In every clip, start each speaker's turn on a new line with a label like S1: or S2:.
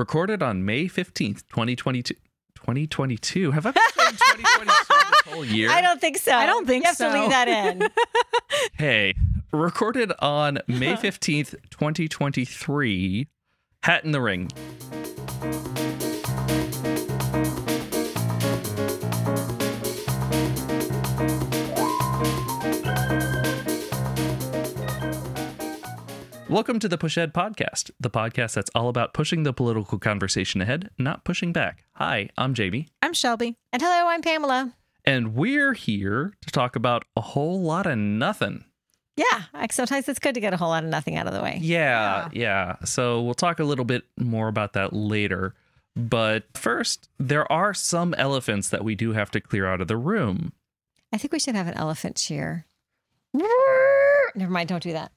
S1: recorded on May 15th, 2022. 2022. Have I been saying 2022 this whole year?
S2: I don't think so.
S3: I don't think
S2: you have to
S3: so.
S2: leave that in.
S1: Hey, recorded on May 15th, 2023. Hat in the Ring. Welcome to the Push Ahead Podcast, the podcast that's all about pushing the political conversation ahead, not pushing back. Hi, I'm Jamie,
S3: I'm Shelby.
S2: and hello, I'm Pamela.
S1: and we're here to talk about a whole lot of nothing.
S2: Yeah, sometimes it's good to get a whole lot of nothing out of the way.
S1: Yeah, yeah. So we'll talk a little bit more about that later. But first, there are some elephants that we do have to clear out of the room.
S2: I think we should have an elephant cheer. Never mind, don't do that.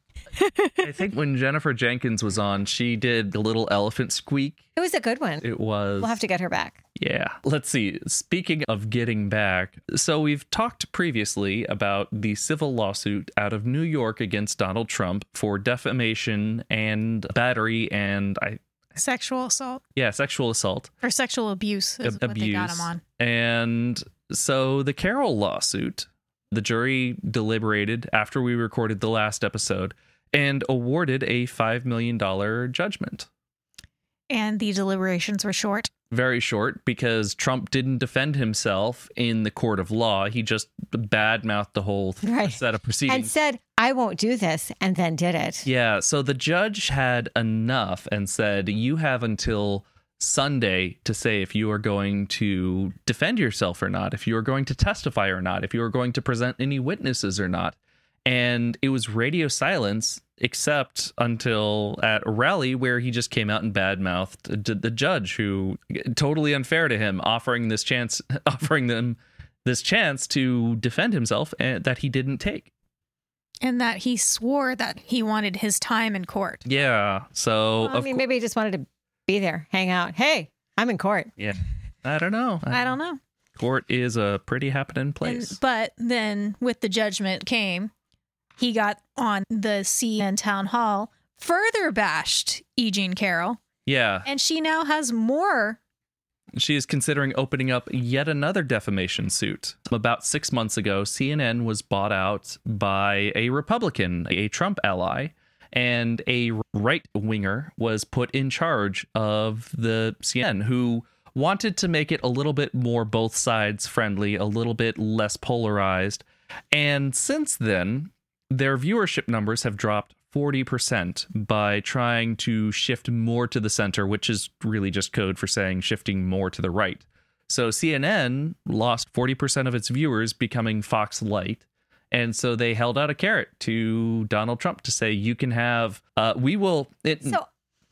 S1: I think when Jennifer Jenkins was on, she did the little elephant squeak.
S2: It was a good one.
S1: It was
S2: We'll have to get her back.
S1: Yeah. Let's see. Speaking of getting back, so we've talked previously about the civil lawsuit out of New York against Donald Trump for defamation and battery and I
S3: Sexual assault
S1: yeah, sexual assault.
S3: or sexual abuse is what they got him on.
S1: And so the Carroll lawsuit, the jury deliberated after we recorded the last episode and awarded a $5 million judgment.
S3: And the deliberations were short.
S1: Very short because Trump didn't defend himself in the court of law. He just badmouthed the whole
S2: Right.
S1: set of proceedings.
S2: And said, I won't do this, and then did it.
S1: yeah, so the judge had enough and said, You have until Sunday to say if you are going to defend yourself or not, if you are going to testify or not, if you are going to present any witnesses or not. And it was radio silence, except until at a rally where he just came out and badmouthed the, the judge, who totally unfair to him, offering this chance, offering them this chance to defend himself and that he didn't take.
S3: And that he swore that he wanted his time in court.
S1: Yeah. So
S2: Well, I mean,
S1: cour-
S2: maybe he just wanted to be there, hang out. Hey, I'm in court.
S1: yeah, I don't know.
S3: I don't know.
S1: Court is a pretty happening place.
S3: And, but then with the judgment came, he got on the CNN town hall, further bashed E. Jean Carroll,
S1: yeah,
S3: and she now has more.
S1: she is considering opening up yet another defamation suit. About six months ago, CNN was bought out by a Republican, a Trump ally, and a right winger was put in charge of the CNN who wanted to make it a little bit more both sides friendly, a little bit less polarized. And since then, their viewership numbers have dropped 40% by trying to shift more to the center, which is really just code for saying shifting more to the right. So CNN lost 40% of its viewers, becoming Fox Light. And so they held out a carrot to Donald Trump to say, you can have, uh, we will. It,
S2: So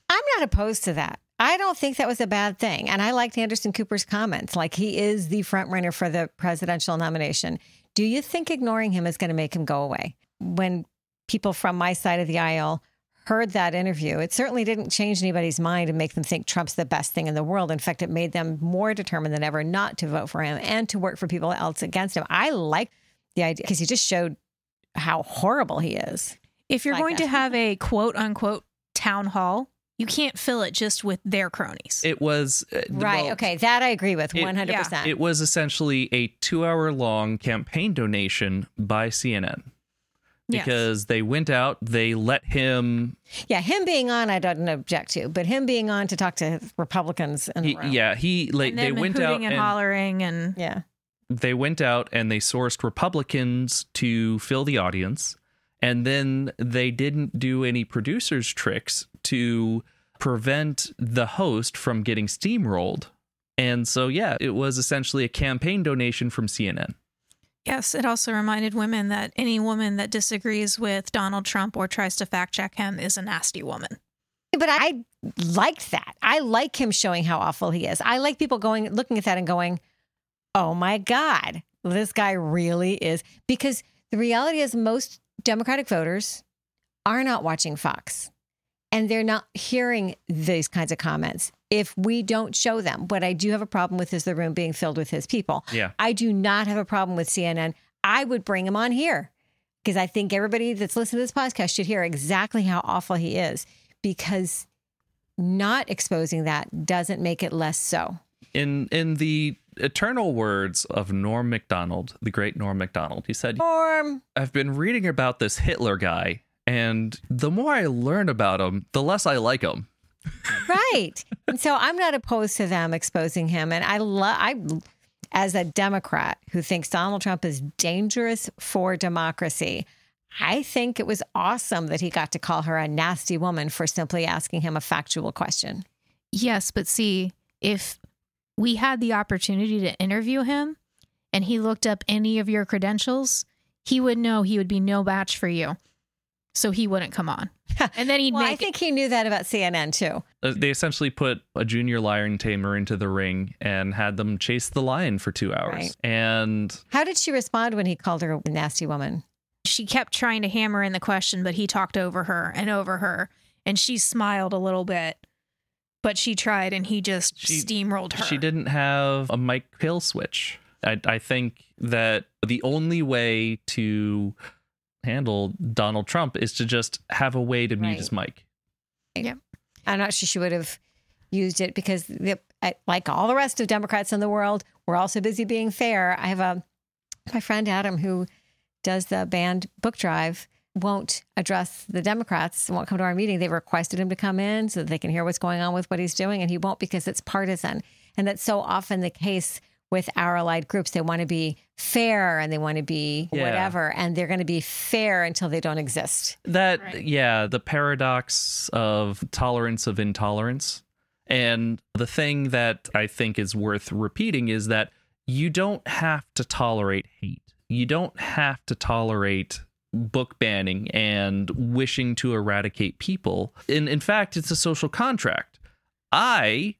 S2: I'm not opposed to that. I don't think that was a bad thing. And I liked Anderson Cooper's comments. Like he is the front runner for the presidential nomination. Do you think ignoring him is going to make him go away? When people from my side of the aisle heard that interview, it certainly didn't change anybody's mind and make them think Trump's the best thing in the world. In fact, it made them more determined than ever not to vote for him and to work for people else against him. I like the idea because he just showed how horrible he is.
S3: If you're
S2: Like
S3: going
S2: that.
S3: to have a quote unquote town hall, you can't fill it just with their cronies.
S1: it was. uh,
S2: Right.
S1: well,
S2: okay. That I agree with 100%.
S1: It was essentially a two hour long campaign donation by CNN
S3: Yes.
S1: because they went out, they let him
S2: Yeah, him being on, I don't object to, but him being on to talk to Republicans in the
S1: He, yeah, he like
S3: and
S1: they went out
S3: and,
S1: and
S3: hollering and
S2: yeah,
S1: they went out and they sourced Republicans to fill the audience, and then they didn't do any producers tricks to prevent the host from getting steamrolled. And so yeah, it was essentially a campaign donation from CNN.
S3: yes, it also reminded women that any woman that disagrees with Donald Trump or tries to fact check him is a nasty woman.
S2: but I liked that. I like him showing how awful he is. I like people going, looking at that and going, "Oh my God, this guy really is." Because the reality is, most Democratic voters are not watching Fox. and they're not hearing these kinds of comments if we don't show them. What I do have a problem with is the room being filled with his people.
S1: Yeah.
S2: I do not have a problem with CNN. I would bring him on here because I think everybody that's listening to this podcast should hear exactly how awful he is because not exposing that doesn't make it less so.
S1: In in the eternal words of Norm Macdonald, the great Norm Macdonald, he said,
S2: Norm,
S1: I've been reading about this Hitler guy, and the more I learn about him, the less I like him.
S2: right. and so I'm not opposed to them exposing him. And I love, I, as a Democrat who thinks Donald Trump is dangerous for democracy, I think it was awesome that he got to call her a nasty woman for simply asking him a factual question.
S3: Yes, but see, if we had the opportunity to interview him and he looked up any of your credentials, he would know he would be no match for you. So he wouldn't come on. And then he'd
S2: Well,
S3: make
S2: I think he knew that about CNN too.
S1: Uh, They essentially put a junior lion tamer into the ring and had them chase the lion for two hours.
S2: Right.
S1: And
S2: How did she respond when he called her a nasty woman?
S3: she kept trying to hammer in the question, but he talked over her and over her. And she smiled a little bit, but she tried and he just
S1: She-
S3: steamrolled her.
S1: she didn't have a mic kill switch. I, I think that the only way to handle Donald Trump is to just have a way to mute
S2: Right.
S1: his mic. Yeah.
S2: I'm not sure she would have used it because, the, like all the rest of Democrats in the world, we're also busy being fair. I have a my friend Adam who does the banned book drive won't address the Democrats won't come to our meeting. They requested him to come in so that they can hear what's going on with what he's doing, and he won't because it's partisan. And that's so often the case with our allied groups. They want to be fair and they want to be
S1: Yeah.
S2: whatever, and they're going to be fair until they don't exist.
S1: That
S3: Right.
S1: yeah, the paradox of tolerance of intolerance. And the thing that I think is worth repeating is that you don't have to tolerate hate. You don't have to tolerate book banning and wishing to eradicate people. In in fact, it's a social contract. I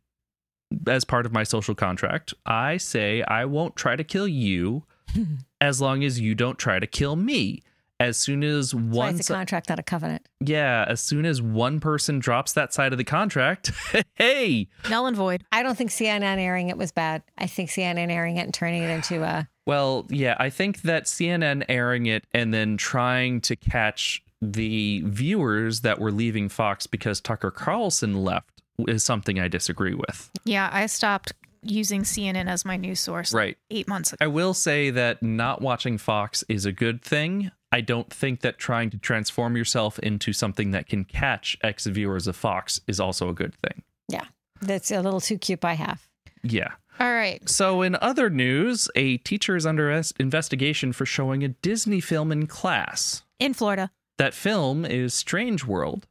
S1: as part of my social contract, I say I won't try to kill you as long as you don't try to kill me. As soon as
S2: That's
S1: one
S2: it's a contract, not a covenant.
S1: yeah, as soon as one person drops that side of the contract, hey,
S3: Null and void.
S2: I don't think CNN airing it was bad. I think CNN airing it and turning it into a
S1: well, yeah, I think that CNN airing it and then trying to catch the viewers that were leaving Fox because Tucker Carlson left is something I disagree with.
S3: Yeah, I stopped using CNN as my news source
S1: Right.
S3: eight months ago.
S1: I will say that not watching Fox is a good thing. I don't think that trying to transform yourself into something that can catch ex viewers of Fox is also a good thing.
S2: yeah. That's a little too cute by half.
S1: Yeah.
S3: All right.
S1: So, in other news, a teacher is under investigation for showing a Disney film in class.
S3: In Florida,
S1: That film is Strange World.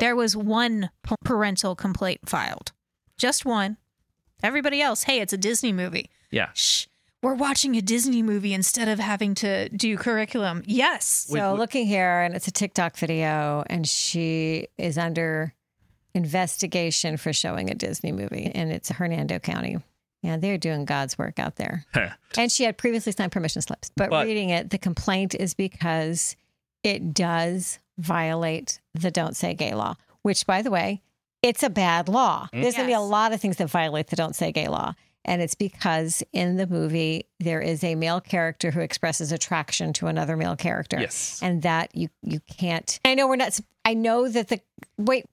S3: there was one parental complaint filed. Just one. Everybody else, hey, it's a Disney movie.
S1: Yeah.
S3: Shh. We're watching a Disney movie instead of having to do curriculum. Yes.
S1: Wait,
S2: so
S1: wait.
S2: looking here, and it's a TikTok video, and she is under investigation for showing a Disney movie, and it's Hernando County. Yeah, they're doing God's work out there. And she had previously signed permission slips. But,
S1: But-
S2: reading it, the complaint is because it does violate the don't say gay law, which, by the way, it's a bad law. Mm. There's going to be a lot of things that violate the don't say gay law. And it's because in the movie, there is a male character who expresses attraction to another male character.
S1: Yes.
S2: And that you, you can't. I know we're not, I know that the, wait,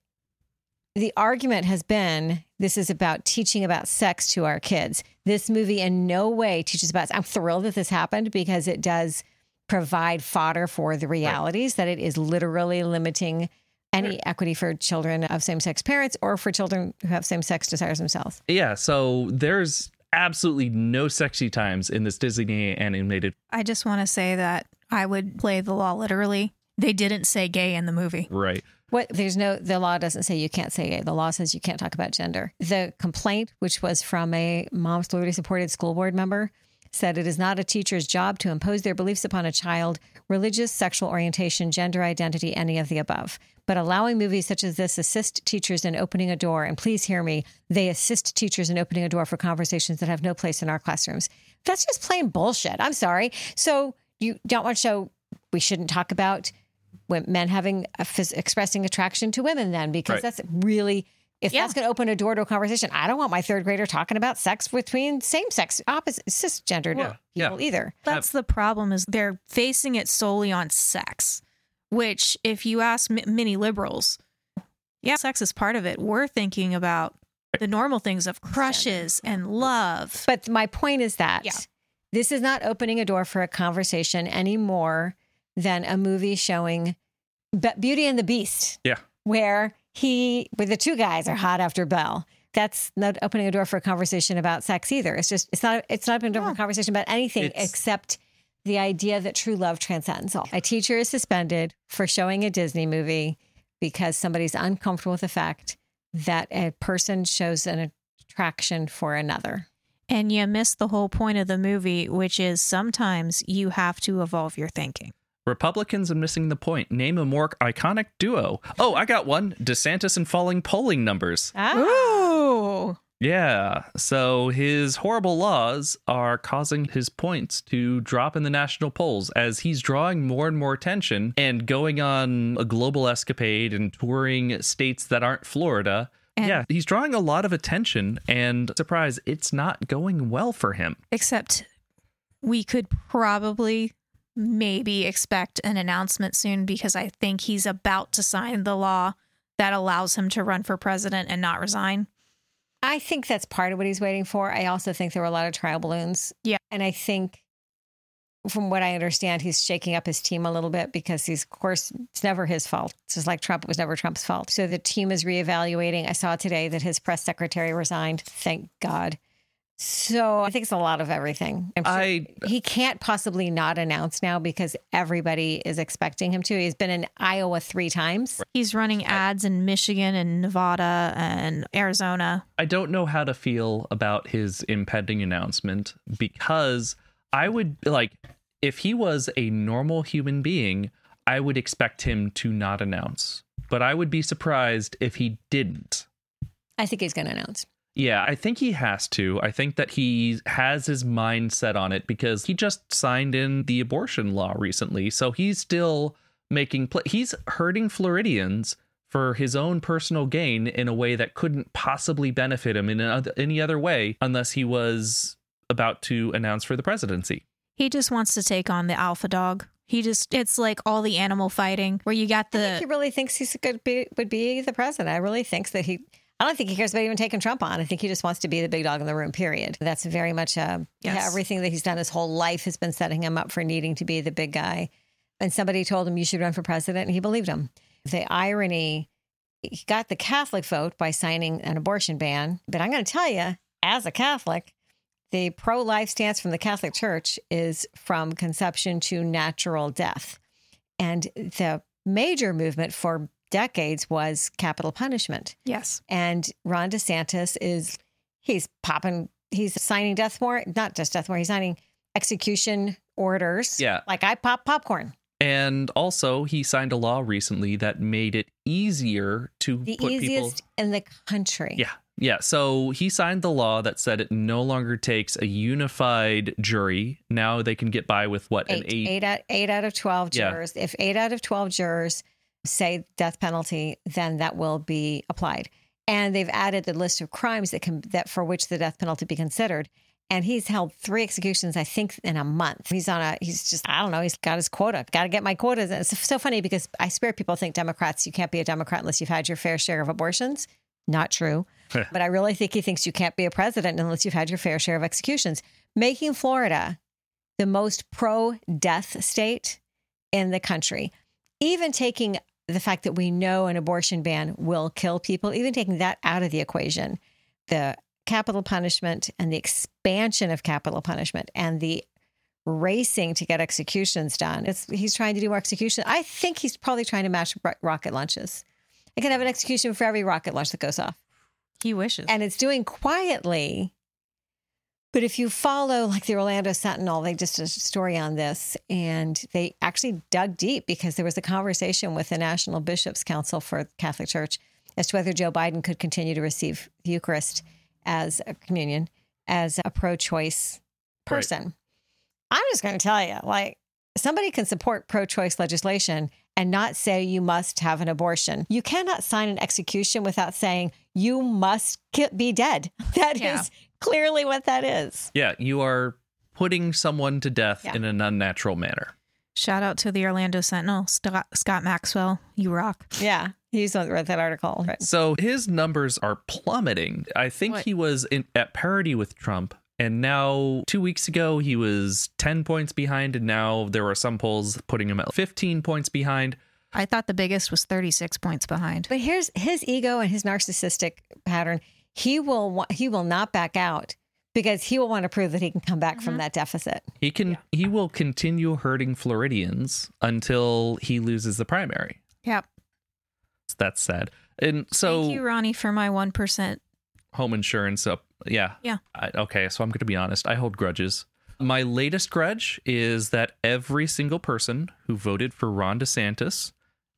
S2: the argument has been this is about teaching about sex to our kids. This movie in no way teaches about. I'm thrilled that this happened because it does provide fodder for the realities that it is literally limiting any equity for children of same-sex parents or for children who have same-sex desires themselves.
S1: Yeah. So, there's absolutely no sexy times in this Disney animated.
S3: I just want to say that I would play the law literally. They didn't say gay in the movie.
S1: Right.
S2: What there's no the law doesn't say you can't say gay. The law says you can't talk about gender. The complaint, which was from a Moms Liberty supported school board member, said it is not a teacher's job to impose their beliefs upon a child, religious, sexual orientation, gender identity, any of the above. But allowing movies such as this assist teachers in opening a door, and please hear me, they assist teachers in opening a door for conversations that have no place in our classrooms. That's just plain bullshit. I'm sorry. So you don't want to show we shouldn't talk about men having a phys- expressing attraction to women then because
S1: Right.
S2: that's really if
S3: Yeah.
S2: that's going to open a door to a conversation i don't want my third grader talking about sex between same-sex opposite cisgendered
S1: Yeah. Yeah.
S2: people either
S3: That's the problem is they're facing it solely on sex, which if you ask m- many liberals, Yeah, sex is part of it. We're thinking about the normal things of crushes and love.
S2: But my point is that
S3: Yeah.
S2: this is not opening a door for a conversation any more than a movie showing Be- Beauty and the Beast.
S1: Yeah.
S2: Where he, where the two guys are hot after Belle. That's not opening a door for a conversation about sex either. It's just, it's not, it's not opening a door for a conversation about anything
S1: It's-
S2: except the idea that true love transcends all. A teacher is suspended for showing a Disney movie because somebody's uncomfortable with the fact that a person shows an attraction for another.
S3: And you miss the whole point of the movie, which is sometimes you have to evolve your thinking.
S1: Republicans are missing the point. Name a more iconic duo. Oh, I got one. DeSantis and falling polling numbers.
S2: Ah.
S3: Ooh.
S1: Yeah. So his horrible laws are causing his points to drop in the national polls as he's drawing more and more attention and going on a global escapade and touring states that aren't Florida.
S3: And-
S1: yeah, he's drawing a lot of attention and surprise, it's not going well for him.
S3: Except we could probably maybe expect an announcement soon because I think he's about to sign the law that allows him to run for president and not resign.
S2: I think that's part of what he's waiting for. I also think there were a lot of trial balloons.
S3: Yeah.
S2: And I think, from what I understand, he's shaking up his team a little bit because he's, of course, it's never his fault. It's just like Trump, it was never Trump's fault. So the team is reevaluating. I saw today that his press secretary resigned. Thank God. So I think it's a lot of everything. I'm sure
S1: I
S2: he can't possibly not announce now because everybody is expecting him to. He's been in Iowa three times.
S3: He's running ads in Michigan and Nevada and Arizona.
S1: I don't know how to feel about his impending announcement because I would like if he was a normal human being, I would expect him to not announce. But I would be surprised if he didn't.
S2: I think he's going to announce.
S1: Yeah, I think he has to. I think that he has his mind set on it because he just signed in the abortion law recently. So he's still making pl- he's hurting Floridians for his own personal gain in a way that couldn't possibly benefit him in any other way unless he was about to announce for the presidency.
S3: He just wants to take on the alpha dog. He just, it's like all the animal fighting where you got
S2: I think he really thinks he's good be, would be the president. I really thinks that he. I don't think he cares about even taking Trump on. I think he just wants to be the big dog in the room. Period. That's very much uh, yeah, everything that he's done his whole life has been setting him up for needing to be the big guy. And somebody told him you should run for president, and he believed him. The irony, he got the Catholic vote by signing an abortion ban. But I'm going to tell you, as a Catholic, the pro life stance from the Catholic Church is from conception to natural death. And the major movement for decades was capital punishment.
S3: yes.
S2: And Ron DeSantis is, he's popping, he's signing death warrant, not just death warrant, he's signing execution orders.
S1: Yeah.
S2: Like I pop popcorn.
S1: And also, he signed a law recently that made it easier to
S2: The
S1: put people
S2: easiest in the country.
S1: Yeah. Yeah. So he signed the law that said it no longer takes a unified jury. Now they can get by with what an
S2: Eight,
S1: eight.
S2: eight, out, eight out of 12
S1: Yeah.
S2: jurors. If eight out of 12 jurors say death penalty, then that will be applied. And they've added the list of crimes that can that for which the death penalty be considered. And he's held three executions, I think, in a month. He's on a, he's just, I don't know, he's got his quota. Got to get my quotas. And it's so funny because I swear people think Democrats, you can't be a Democrat unless you've had your fair share of abortions. Not true. but I really think he thinks you can't be a president unless you've had your fair share of executions. Making Florida the most pro death state in the country. Even taking the fact that we know an abortion ban will kill people, even taking that out of the equation, the capital punishment and the expansion of capital punishment and the racing to get executions done. It's he's trying to do more execution. I think he's probably trying to match rocket launches. I can have an execution for every rocket launch that goes off
S3: He wishes.
S2: and it's doing quietly. But if you follow like the Orlando Sentinel, they just did a story on this and they actually dug deep because there was a conversation with the National Bishops Council for the Catholic Church as to whether Joe Biden could continue to receive the Eucharist as a communion, as a pro choice
S1: Right.
S2: person. I'm just going to tell you like, somebody can support pro choice legislation and not say you must have an abortion. You cannot sign an execution without saying you must be dead. That is
S3: Yeah.
S2: Clearly what that is.
S1: Yeah. You are putting someone to death
S2: Yeah.
S1: in an unnatural manner.
S3: Shout out to the Orlando Sentinel, Scott, Scott Maxwell. You rock.
S2: Yeah. He's the one that wrote that article.
S1: So his numbers are plummeting. I think
S3: What?
S1: he was in, at parity with Trump. And now, two weeks ago, he was 10 points behind. And now there were some polls putting him at 15 points behind.
S3: I thought the biggest was 36 points behind.
S2: But here's his ego and his narcissistic pattern. He will wa- he will not back out because he will want to prove that he can come back from mm-hmm. that deficit.
S1: He can he will continue hurting Floridians until he loses the primary.
S3: Yep.
S1: That's sad. And so
S3: Thank you, Ronnie, for my 1%.
S1: home insurance up yeah
S3: Yeah.
S1: I, okay so i'm going to be honest i hold grudges my latest grudge is that every single person who voted for ron desantis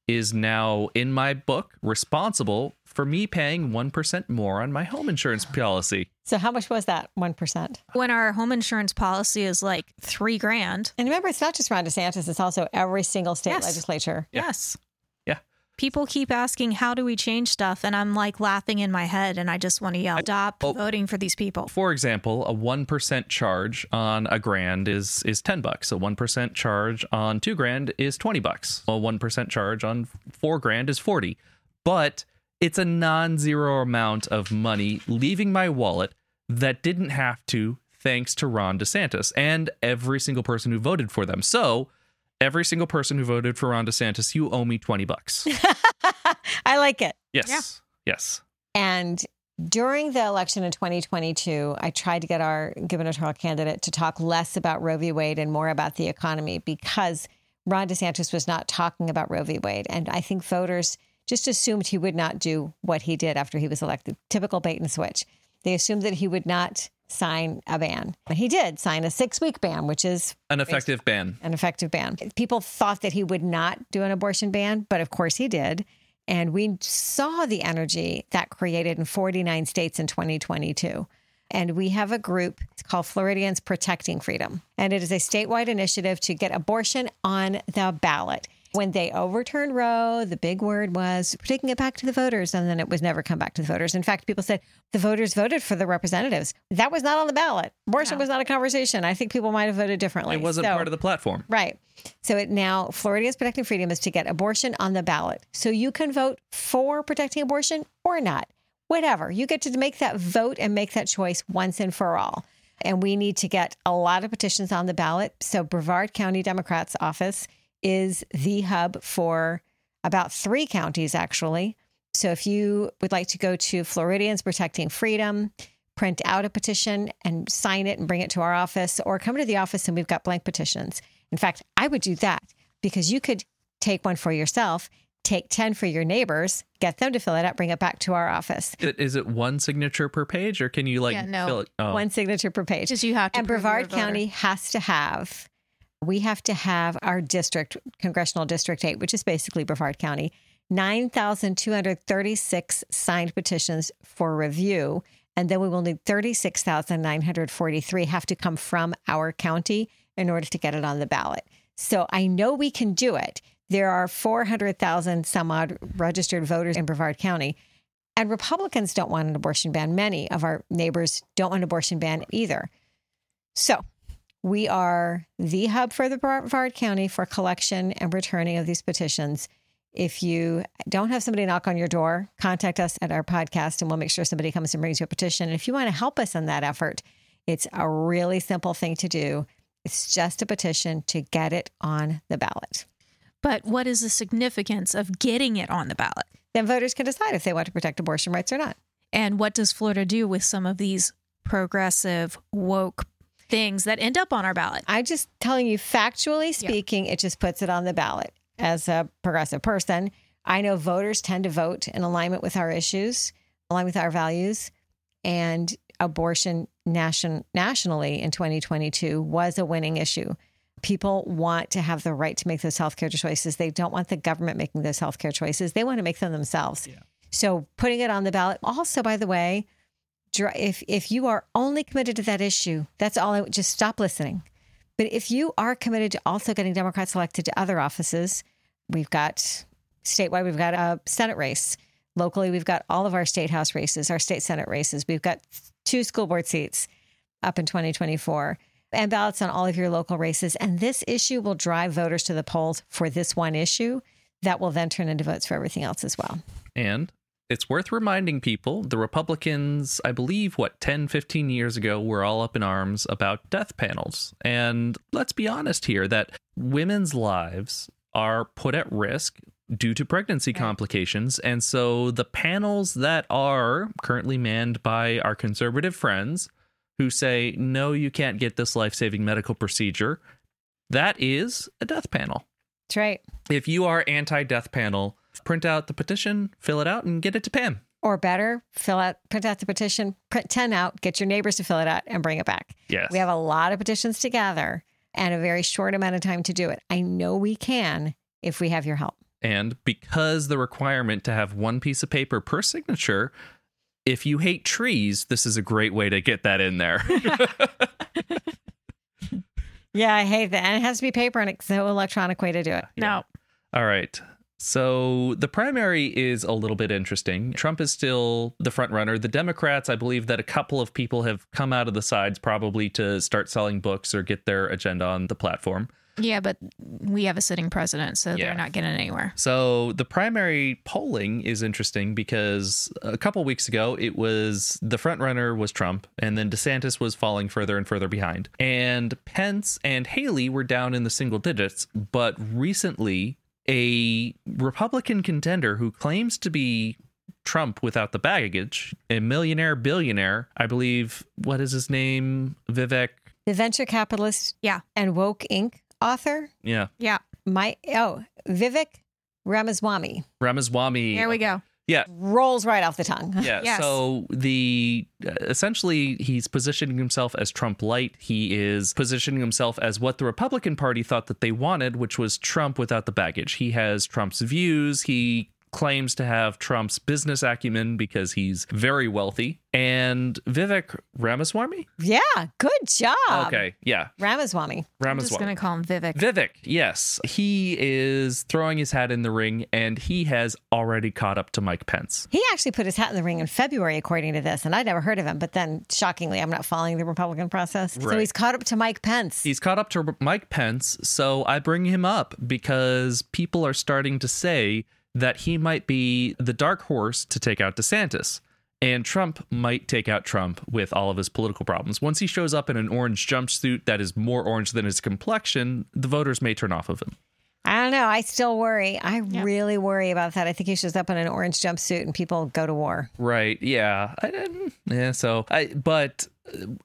S1: is now in my book responsible for me paying 1% more on my home insurance policy
S2: So how much was that? 1%.
S3: When our home insurance policy is like three grand.
S2: And remember, it's not just Ron DeSantis, it's also every single state
S3: Yes.
S2: legislature.
S1: Yeah.
S3: Yes.
S1: Yeah.
S3: People keep asking, how do we change stuff? And I'm like laughing in my head and I just want to yell, stop
S1: oh.
S3: voting for these people.
S1: for example a 1% charge on a grand is is 10 bucks a 1% charge on 2 grand is 20 bucks a 1% charge on 4 grand is 40 but it's a non-zero amount of money leaving my wallet that didn't have to thanks to Ron DeSantis and every single person who voted for them so every single person who voted for Ron DeSantis you owe me 20 bucks
S2: I like it.
S1: yes yes
S2: And during the election in 2022, I tried to get our gubernatorial candidate to talk less about Roe v. Wade and more about the economy because Ron DeSantis was not talking about Roe v. Wade. And I think voters just assumed he would not do what he did after he was elected. Typical bait and switch. They assumed that he would not sign a ban. But he did sign a six week ban, which is
S1: an effective ban
S2: an effective ban. People thought that he would not do an abortion ban, but of course he did. And we saw the energy that created in 49 states in 2022. And we have a group it's called Floridians Protecting Freedom. And it is a statewide initiative to get abortion on the ballot. When they overturned Roe, the big word was taking it back to the voters, and then it was never come back to the voters. In fact, people said the voters voted for the representatives. That was not on the ballot. Abortion
S3: No.
S2: was not a conversation. I think people might have voted differently.
S1: it wasn't
S2: So-
S1: part of the platform
S2: Right. So it now Floridians Protecting Freedom is to get abortion on the ballot. So you can vote for protecting abortion or not. Whatever. You get to make that vote and make that choice once and for all. And we need to get a lot of petitions on the ballot. So Brevard County Democrats office is the hub for about three counties actually. So if you would like to go to Floridians Protecting Freedom, print out a petition and sign it and bring it to our office, or come to the office and we've got blank petitions. In fact, I would do that because you could take one for yourself, take 10 for your neighbors, get them to fill it out, bring it back to our office.
S1: Is it one signature per page, or can you like
S3: Yeah, no.
S1: fill it? Oh,
S2: One signature per page.
S3: Just you have to
S2: and
S3: prove you're a
S2: Brevard. County has to have, we have to have our district, Congressional District 8, which is basically Brevard County, 9,236 signed petitions for review. And then we will need 36,943 have to come from our county in order to get it on the ballot. So I know we can do it. There are 400,000 some odd registered voters in Brevard County. And Republicans don't want an abortion ban. Many of our neighbors don't want an abortion ban either. So we are the hub for the Brevard County for collection and returning of these petitions. If you don't have somebody knock on your door, contact us at our podcast and we'll make sure somebody comes and brings you a petition. And if you want to help us in that effort, it's a really simple thing to do. It's just a petition to get it on the ballot.
S3: But what is the significance of getting it on the ballot?
S2: Then voters can decide if they want to protect abortion rights or not.
S3: And what does Florida do with some of these progressive, woke things that end up on our ballot?
S2: I'm just telling you, factually speaking, it just puts it on the ballot. As a progressive person, I know voters tend to vote in alignment with our issues, aligned with our values, and abortion nation, nationally in 2022 was a winning issue. People want to have the right to make those healthcare choices. They don't want the government making those healthcare choices. They want to make them themselves. So putting it on the ballot. Also, by the way, dr- if if you are only committed to that issue, that's all. I would just stop listening. But if you are committed to also getting Democrats elected to other offices, we've got statewide, we've got a Senate race. Locally, we've got all of our state house races, our state Senate races. We've got two school board seats up in 2024 and ballots on all of your local races. And this issue will drive voters to the polls for this one issue. that will then turn into votes for everything else as well.
S1: And it's worth reminding people the Republicans, I believe, what, 10, 15 years ago, were all up in arms about death panels. And let's be honest here that women's lives are put at risk due to pregnancy
S2: Right.
S1: complications. And so the panels that are currently manned by our conservative friends who say, no, you can't get this life saving medical procedure, that is a death panel.
S2: That's right.
S1: If you are anti death panel, print out the petition, fill it out, and get it to Pam.
S2: Or better, fill out, print out the petition, print 10 out, get your neighbors to fill it out and bring it back.
S1: Yes.
S2: We have a lot of petitions to gather and a very short amount of time to do it. I know we can if we have your help.
S1: And because the requirement to have one piece of paper per signature, if you hate trees, this is a great way to get that in there.
S2: Yeah, I hate that. And it has to be paper and it's no electronic way to do it.
S3: No.
S1: All right. So the primary is a little bit interesting. Trump is still the front runner. The Democrats, I believe that a couple of people have come out of the sides probably to start selling books or get their agenda on the platform.
S3: Yeah, but we have a sitting president, so
S1: Yeah.
S3: they're not getting anywhere.
S1: So the primary polling is interesting because a couple weeks ago it was the front runner was Trump and then DeSantis was falling further and further behind. And Pence and Haley were down in the single digits, but recently a Republican contender who claims to be Trump without the baggage, a millionaire billionaire, I believe what is his name? Vivek
S2: The venture capitalist
S3: Yeah.
S2: and woke Inc. author,
S1: yeah,
S3: Yeah.
S2: my oh, Vivek Ramaswamy.
S1: Ramaswamy.
S3: There we go.
S1: Yeah,
S2: Rolls right off the tongue.
S1: Yeah.
S3: Yes.
S1: So the uh, essentially he's positioning himself as Trump light. He is positioning himself as what the Republican Party thought that they wanted, which was Trump without the baggage. He has Trump's views. He claims to have Trump's business acumen because he's very wealthy. And Vivek Ramaswamy?
S2: Yeah, good job.
S1: Okay. Yeah.
S2: Ramaswamy. Ramaswamy.
S3: I'm just
S1: Ramaswamy.
S3: going to call him Vivek.
S1: Vivek, yes. He is throwing his hat in the ring and he has already caught up to Mike Pence.
S2: He actually put his hat in the ring in February, according to this, and I'd never heard of him. But then, shockingly, I'm not following the Republican process. So he's caught up to Mike Pence.
S1: He's caught up to Mike Pence, so I bring him up because people are starting to say that he might be the dark horse to take out DeSantis. And Trump might take out Trump with all of his political problems. Once he shows up in an orange jumpsuit that is more orange than his complexion, the voters may turn off of him.
S2: I don't know. I still worry. I really worry about that. I think he shows up in an orange jumpsuit and people go to war.
S1: Right. Yeah. I didn't. Yeah. So I, but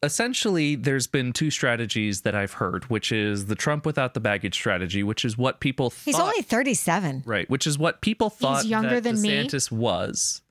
S1: essentially, there's been two strategies that I've heard, which is the Trump without the baggage strategy, which is what people
S2: He's only 37.
S1: right, which is what people thought He's
S3: younger
S1: that
S3: than me.
S1: DeSantis was.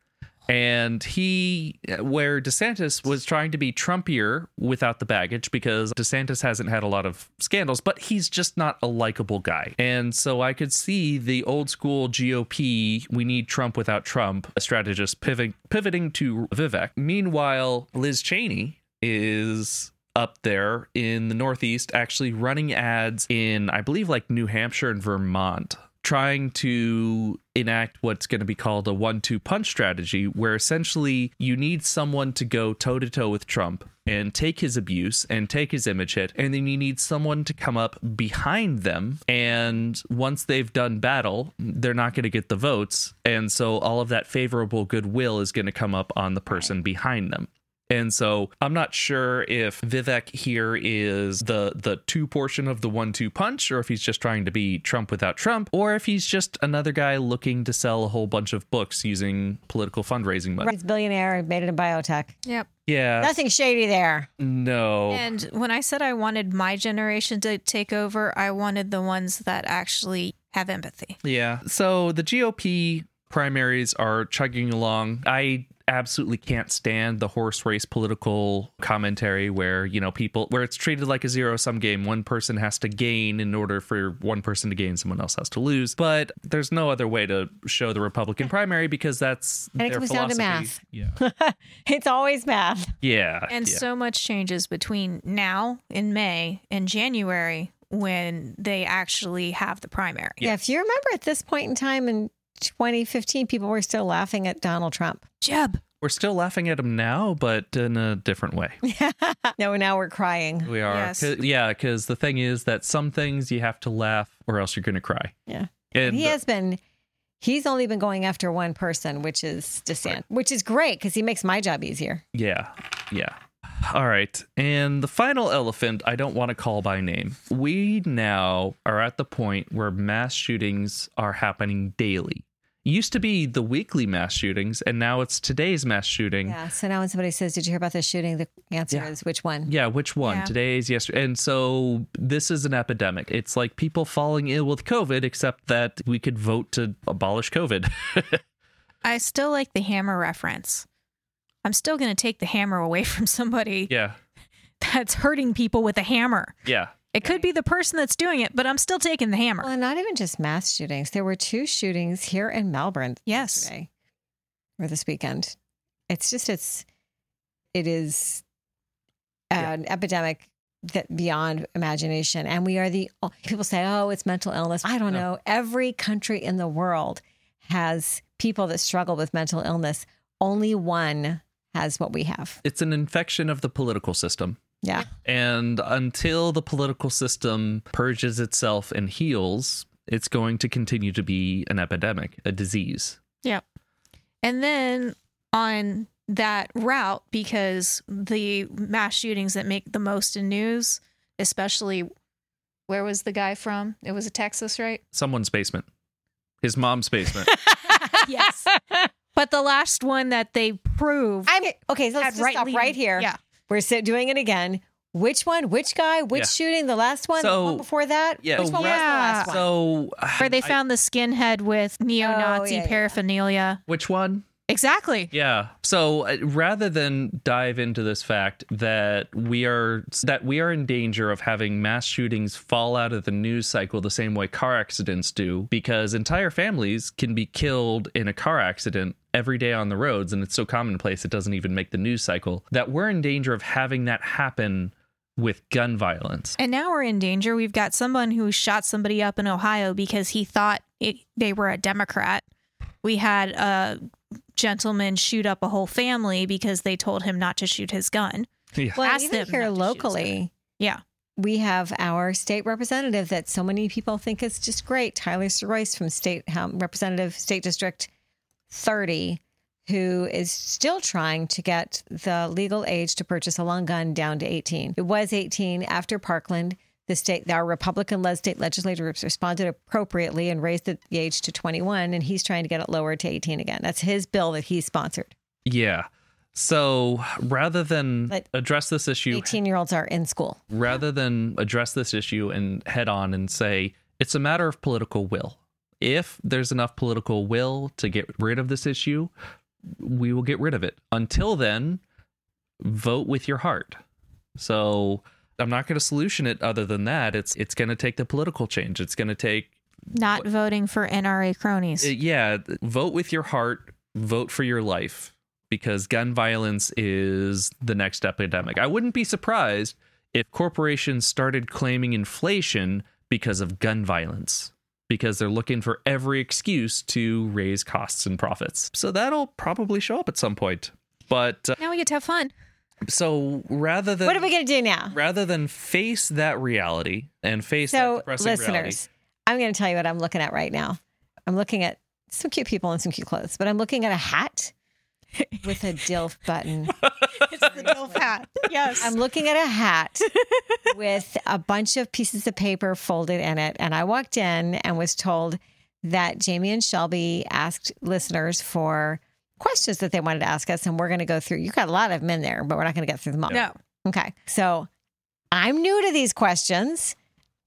S1: And he, where DeSantis was trying to be Trumpier without the baggage because DeSantis hasn't had a lot of scandals, but he's just not a likable guy. And so I could see the old school GOP, we need Trump without Trump, a strategist pivot, pivoting to Vivek. Meanwhile, Liz Cheney is up there in the Northeast, actually running ads in, I believe, like New Hampshire and Vermont, trying to enact what's going to be called a one two punch strategy, where essentially you need someone to go toe to toe with Trump and take his abuse and take his image hit. And then you need someone to come up behind them. And once they've done battle, they're not going to get the votes. And so all of that favorable goodwill is going to come up on the person behind them. And so I'm not sure if Vivek here is the the two portion of the one two punch, or if he's just trying to be Trump without Trump, or if he's just another guy looking to sell a whole bunch of books using political fundraising money.
S2: He's billionaire, made it in biotech.
S3: Yep.
S1: Yeah.
S2: Nothing shady there.
S1: no.
S3: And when I said I wanted my generation to take over, I wanted the ones that actually have empathy.
S1: Yeah. So the GOP primaries are chugging along. I absolutely can't stand the horse race political commentary where, you know, people where it's treated like a zero sum game. One person has to gain in order for one person to gain, someone else has to lose. But there's no other way to show the Republican primary because that's
S2: And it
S1: their
S2: comes down to math.
S1: Yeah.
S2: It's always math.
S1: Yeah.
S3: And
S1: yeah.
S3: so much changes between now in May and January when they actually have the primary.
S2: Yeah. If you remember at this point in time in 2015, people were still laughing at Donald Trump.
S3: Jeb.
S1: we're still laughing at him now, but in a different way.
S2: no, now we're crying.
S1: We are.
S3: Yes.
S1: 'Cause- Yeah, because the thing is that some things you have to laugh or else you're going to cry.
S2: Yeah.
S1: And
S2: He has been He's only been going after one person, which is DeSantis, which is great because he makes my job easier.
S1: Yeah. Yeah. All right. And the final elephant I don't want to call by name. We now are at the point where mass shootings are happening daily. It used to be the weekly mass shootings, and now it's today's mass shooting.
S2: Yeah. So now when somebody says, "Did you hear about this shooting?" the answer
S1: Yeah.
S2: is which one?
S1: Yeah, which one?
S3: Yeah.
S1: Today's yesterday. And so this is an epidemic. It's like people falling ill with COVID, except that we could vote to abolish COVID.
S3: I still like the hammer reference. I'm still going to take the hammer away from somebody
S1: yeah.
S3: that's hurting people with a hammer.
S1: Yeah.
S3: It could be the person that's doing it, but I'm still taking the hammer.
S2: Well, and not even just mass shootings. There were two shootings here in Melbourne
S3: Yes.
S2: yesterday or this weekend. It's just it's it is an epidemic that beyond imagination, and we are the people say, "Oh, it's mental illness." I don't
S1: No.
S2: know. Every country in the world has people that struggle with mental illness. Only one has what we have.
S1: It's an infection of the political system.
S2: Yeah.
S1: And until the political system purges itself and heals, it's going to continue to be an epidemic, a disease.
S3: Yep. And then on that route, because the mass shootings that make the most in news, especially where was the guy from? It was a Texas, right?
S1: Someone's basement, his mom's basement.
S3: yes. But the last one that they proved
S2: I'm okay. So let's
S3: had
S2: just stop
S3: rightly-
S2: right here.
S3: Yeah.
S2: We're sit- doing it again. Which one? Which guy? Which
S1: Yeah.
S2: shooting? The last one? the one before that?
S1: Yeah.
S2: Which one was the
S3: Yeah.
S2: last one?
S1: so,
S3: Where they
S1: I-
S3: found the skinhead with neo-Nazi
S2: Oh, yeah, yeah.
S3: paraphernalia.
S1: which one?
S3: Exactly.
S1: Yeah. So uh, rather than dive into this fact that we are that we are in danger of having mass shootings fall out of the news cycle the same way car accidents do because entire families can be killed in a car accident every day on the roads and it's so commonplace it doesn't even make the news cycle that we're in danger of having that happen with gun violence.
S3: And now we're in danger. We've got someone who shot somebody up in Ohio because he thought it, they were a Democrat. We had a gentleman shoot up a whole family because they told him not to shoot his gun.
S1: Yeah.
S2: Well,
S3: Ask
S2: even
S3: them
S2: here
S3: not to shoot
S2: locally,
S3: Yeah.
S2: we have our state representative that so many people think is just great, Tyler Royce from State um, Representative State District 30, who is still trying to get the legal age to purchase a long gun down to 18. It was 18 after Parkland. The state, our Republican-led state legislators responded appropriately and raised the age to 21, and he's trying to get it lowered to 18 again. That's his bill that he sponsored.
S1: Yeah. So rather than
S2: But-
S1: address this issue
S2: 18-year-olds are in school.
S1: rather than address this issue and head on and say it's a matter of political will. If there's enough political will to get rid of this issue, we will get rid of it. Until then, vote with your heart. So I'm not going to solution it other than that. It's it's going to take the political change. It's going to take
S3: Not voting for NRA cronies.
S1: uh, yeah, vote with your heart, vote for your life because gun violence is the next epidemic. I wouldn't be surprised if corporations started claiming inflation because of gun violence because they're looking for every excuse to raise costs and profits. So that'll probably show up at some point. But uh,
S3: now we get to have fun.
S1: so rather than
S2: What are we going to do now?
S1: rather than face that reality and face that
S2: So, listeners,
S1: reality,
S2: I'm going to tell you what I'm looking at right now. I'm looking at some cute people in some cute clothes, but I'm looking at a hat with a DILF button.
S3: It's the DILF hat. Yes.
S2: I'm looking at a hat with a bunch of pieces of paper folded in it. And I walked in and was told that Jamie and Shelby asked listeners for questions that they wanted to ask us. And we're going to go through. You got a lot of them in there, but we're not going to get through them all.
S3: no.
S2: Okay. So I'm new to these questions.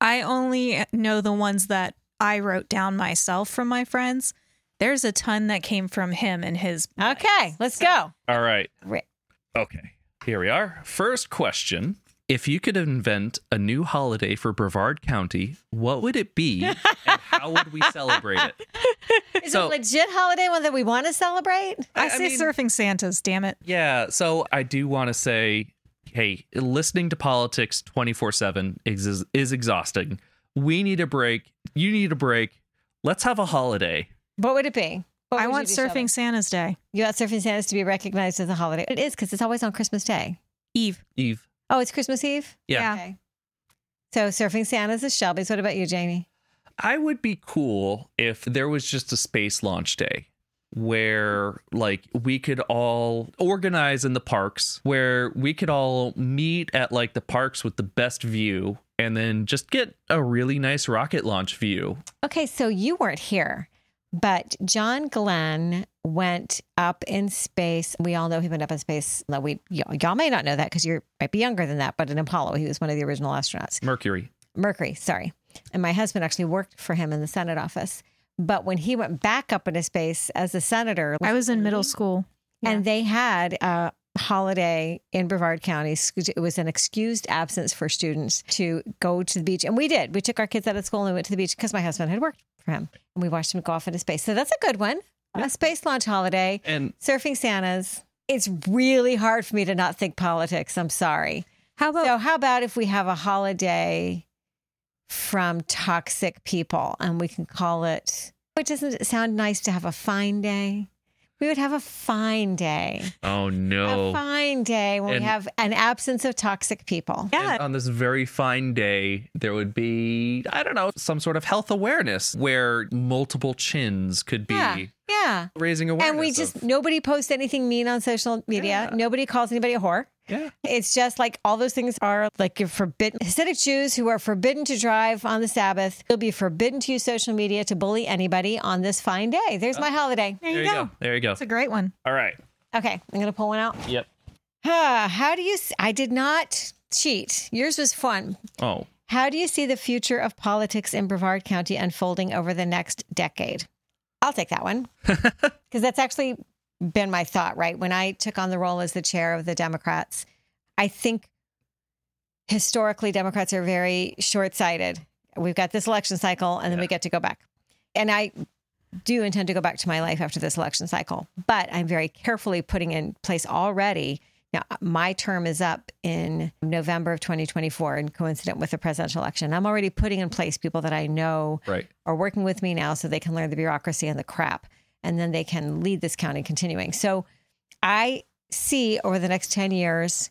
S3: I only know the ones that I wrote down myself from my friends. There's a ton that came from him and his.
S2: Okay. Let's go.
S1: all right.
S2: Ri-
S1: Okay, here we are. First question. If you could invent a new holiday for Brevard County, what would it be and how would we celebrate it?
S2: Is
S1: So-
S2: it a legit holiday one that we want to celebrate?
S3: I,
S1: I
S3: say
S1: mean-
S3: surfing Santas, damn it.
S1: Yeah, so I do want to say, hey, listening to politics 24 7 is, is exhausting. We need a break. You need a break. Let's have a holiday.
S2: What would it be? What
S3: I want
S2: you do,
S3: surfing Santa's Day.
S2: You want Surfing Santa's to be recognized as a holiday. It is because it's always on Christmas Day.
S3: Eve.
S1: Eve.
S2: Oh, it's Christmas Eve?
S1: Yeah.
S3: Yeah.
S2: Okay. So Surfing Santa's is Shelby's. What about you, Jamie?
S1: I would be cool if there was just a space launch day where like we could all organize in the parks where we could all meet at like the parks with the best view and then just get a really nice rocket launch view.
S2: Okay, so you weren't here, but John Glenn went up in space. We all know he went up in space. No, We y'all y'all may not know that because you might be younger than that. But in Apollo, he was one of the original astronauts.
S1: Mercury.
S2: Mercury, sorry. And my husband actually worked for him in the Senate office. But when he went back up into space as a senator,
S3: I was in middle school.
S2: and they had a holiday in Brevard County. It was an excused absence for students to go to the beach. And we did. We took our kids out of school and we went to the beach because my husband had worked for him. And we watched him go off into space. So that's a good one. A space launch holiday,
S1: And
S2: surfing Santas. It's really hard for me to not think politics. I'm sorry.
S3: How about
S2: So, how about if we have a holiday from toxic people and we can call it, but doesn't it sound nice to have a fine day? We would have a fine day.
S1: oh no.
S2: A fine day when
S1: And-
S2: we have an absence of toxic people.
S1: And on this very fine day, there would be, I don't know, some sort of health awareness where multiple chins could be
S2: Yeah. Yeah.
S1: raising awareness.
S2: And we just,
S1: of-
S2: nobody posts anything mean on social media.
S1: Yeah.
S2: Nobody calls anybody a whore.
S1: Yeah.
S2: It's just like all those things are like you're forbidden. Hasidic Jews who are forbidden to drive on the Sabbath will be forbidden to use social media to bully anybody on this fine day. There's my holiday.
S3: there
S1: There
S3: you
S1: you
S3: go.
S1: go. There you go.
S3: It's a great one.
S1: All right.
S2: Okay, I'm going to pull one out.
S1: Yep.
S2: Ah, How do you, s- I did not cheat. Yours was fun.
S1: Oh,
S2: How do you see the future of politics in Brevard County unfolding over the next decade? I'll take that one because that's actually been my thought, right? When I took on the role as the chair of the Democrats, I think historically Democrats are very short sighted. We've got this election cycle and then we get to go back. And I do intend to go back to my life after this election cycle, but I'm very carefully putting in place already. Now, my term is up in November of 2024 and coincident with the presidential election. I'm already putting in place people that I know
S1: right.
S2: are working with me now so they can learn the bureaucracy and the crap and then they can lead this county continuing. So I see over the next 10 years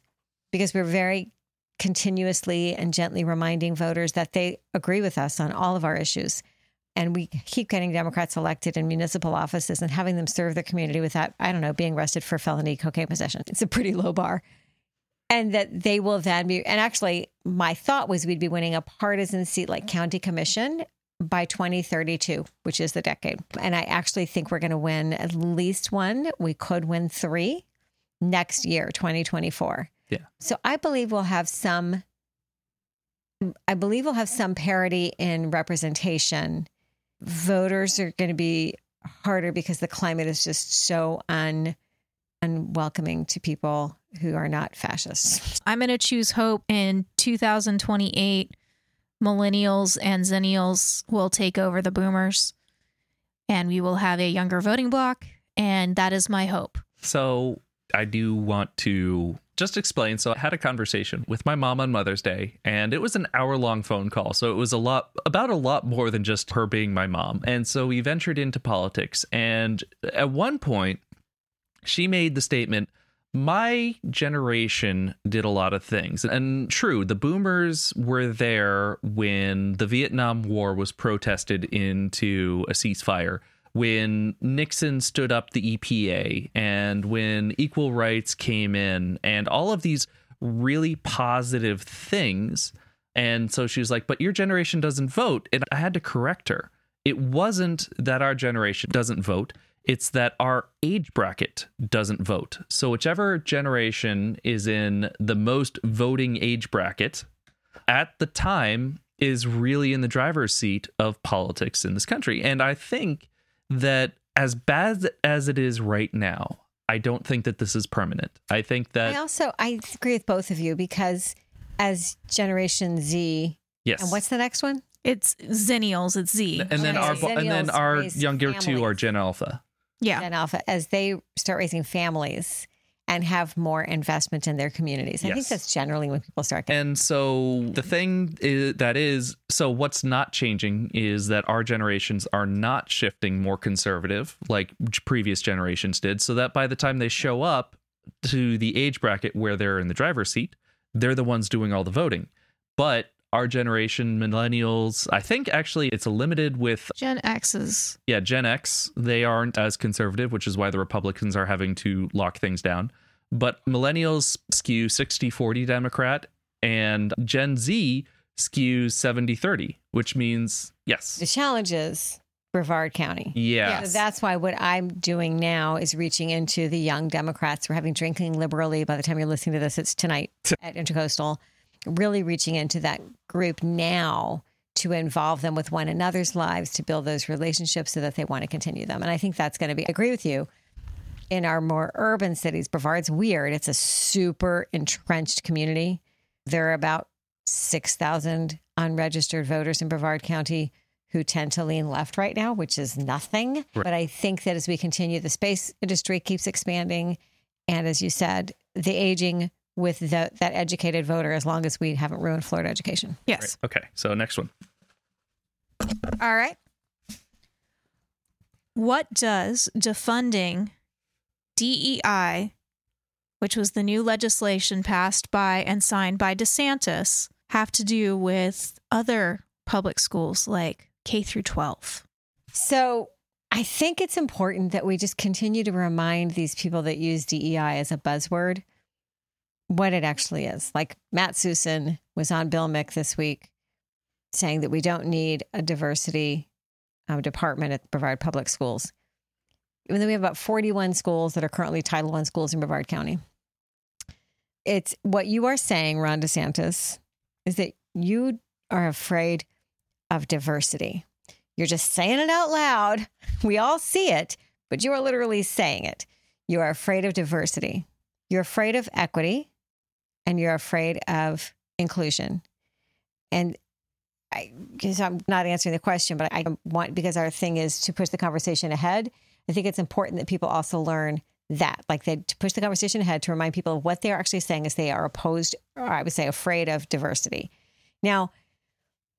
S2: because we're very continuously and gently reminding voters that they agree with us on all of our issues. And we keep getting Democrats elected in municipal offices and having them serve their community without, I don't know, being arrested for felony cocaine possession. It's a pretty low bar. And that they will then be, and actually, my thought was we'd be winning a partisan seat like county commission by 2032, which is the decade. And I actually think we're going to win at least one. We could win three next year, 2024.
S1: Yeah.
S2: So I believe we'll have some, I believe we'll have some parity in representation. Voters are going to be harder because the climate is just so un, unwelcoming to people who are not fascists.
S3: I'm going to choose hope in 2028. Millennials and Zennials will take over the boomers, and we will have a younger voting bloc. And that is my hope.
S1: So I do want to just explain. So I had a conversation with my mom on Mother's Day, and it was an hour long phone call. So it was a lot about a lot more than just her being my mom. And so we ventured into politics. And at one point, she made the statement, my generation did a lot of things. And true, the boomers were there when the Vietnam War was protested into a ceasefire, when Nixon stood up the EPA, and when equal rights came in, and all of these really positive things. And so she was like, But your generation doesn't vote. And I had to correct her. It wasn't that our generation doesn't vote it's that our age bracket doesn't vote. So, whichever generation is in the most voting age bracket at the time is really in the driver's seat of politics in this country. And I think that as bad as it is right now, I don't think that this is permanent. I think that,
S2: I also I agree with both of you because as Generation Z,
S1: yes.
S2: and what's the next one?
S3: It's Zennials. It's Z.
S1: and then
S2: Okay,
S1: our
S2: so
S1: and then our
S2: raise
S1: younger two are. Gen Alpha.
S3: Yeah.
S2: Gen Alpha, as they start raising families and have more investment in their communities. I think that's generally when people start getting.
S1: And so the thing is, that is, so what's not changing is that our generations are not shifting more conservative like previous generations did. So that by the time they show up to the age bracket where they're in the driver's seat, they're the ones doing all the voting. But our generation, millennials, I think actually it's limited with
S3: Gen X's.
S1: yeah, Gen X, they aren't as conservative, which is why the Republicans are having to lock things down. But millennials skew 60 40 Democrat, and Gen Z skews 70 30, which means yes.
S2: The
S1: yes.
S2: challenge is Brevard County.
S1: Yeah.
S2: So that's why what I'm doing now is reaching into the young Democrats. We're having drinking liberally. By the time you're listening to this, it's tonight at Intracoastal. Really reaching into that group now to involve them with one another's lives to build those relationships so that they want to continue them. And I think that's going to be. I agree with you. In our more urban cities, Brevard's weird. It's a super entrenched community. There are about 6,000 unregistered voters in Brevard County who tend to lean left right now, which is nothing. But I think that as we continue, the space industry keeps expanding. And as you said, the aging with the, that educated voter, as long as we haven't ruined Florida education.
S3: Yes.
S1: Okay. So next one.
S3: All right. What does defunding DEI, which was the new legislation passed by and signed by DeSantis, have to do with other public schools like K through 12?
S2: So I think it's important that we just continue to remind these people that use DEI as a buzzword what it actually is. Like Matt Susin was on Bill Mick this week saying that we don't need a diversity um, department at Brevard Public Schools. Even though we have about 41 schools that are currently Title I schools in Brevard County. It's what you are saying, Ron DeSantis, is that you are afraid of diversity. You're just saying it out loud. We all see it, but you are literally saying it. You are afraid of diversity. You're afraid of equity and you're afraid of inclusion. And I guess I'm not answering the question, but I want because our thing is to push the conversation ahead. I think it's important that people also learn that, like they to push the conversation ahead to remind people of what they're actually saying is they are opposed, or I would say afraid of diversity. Now,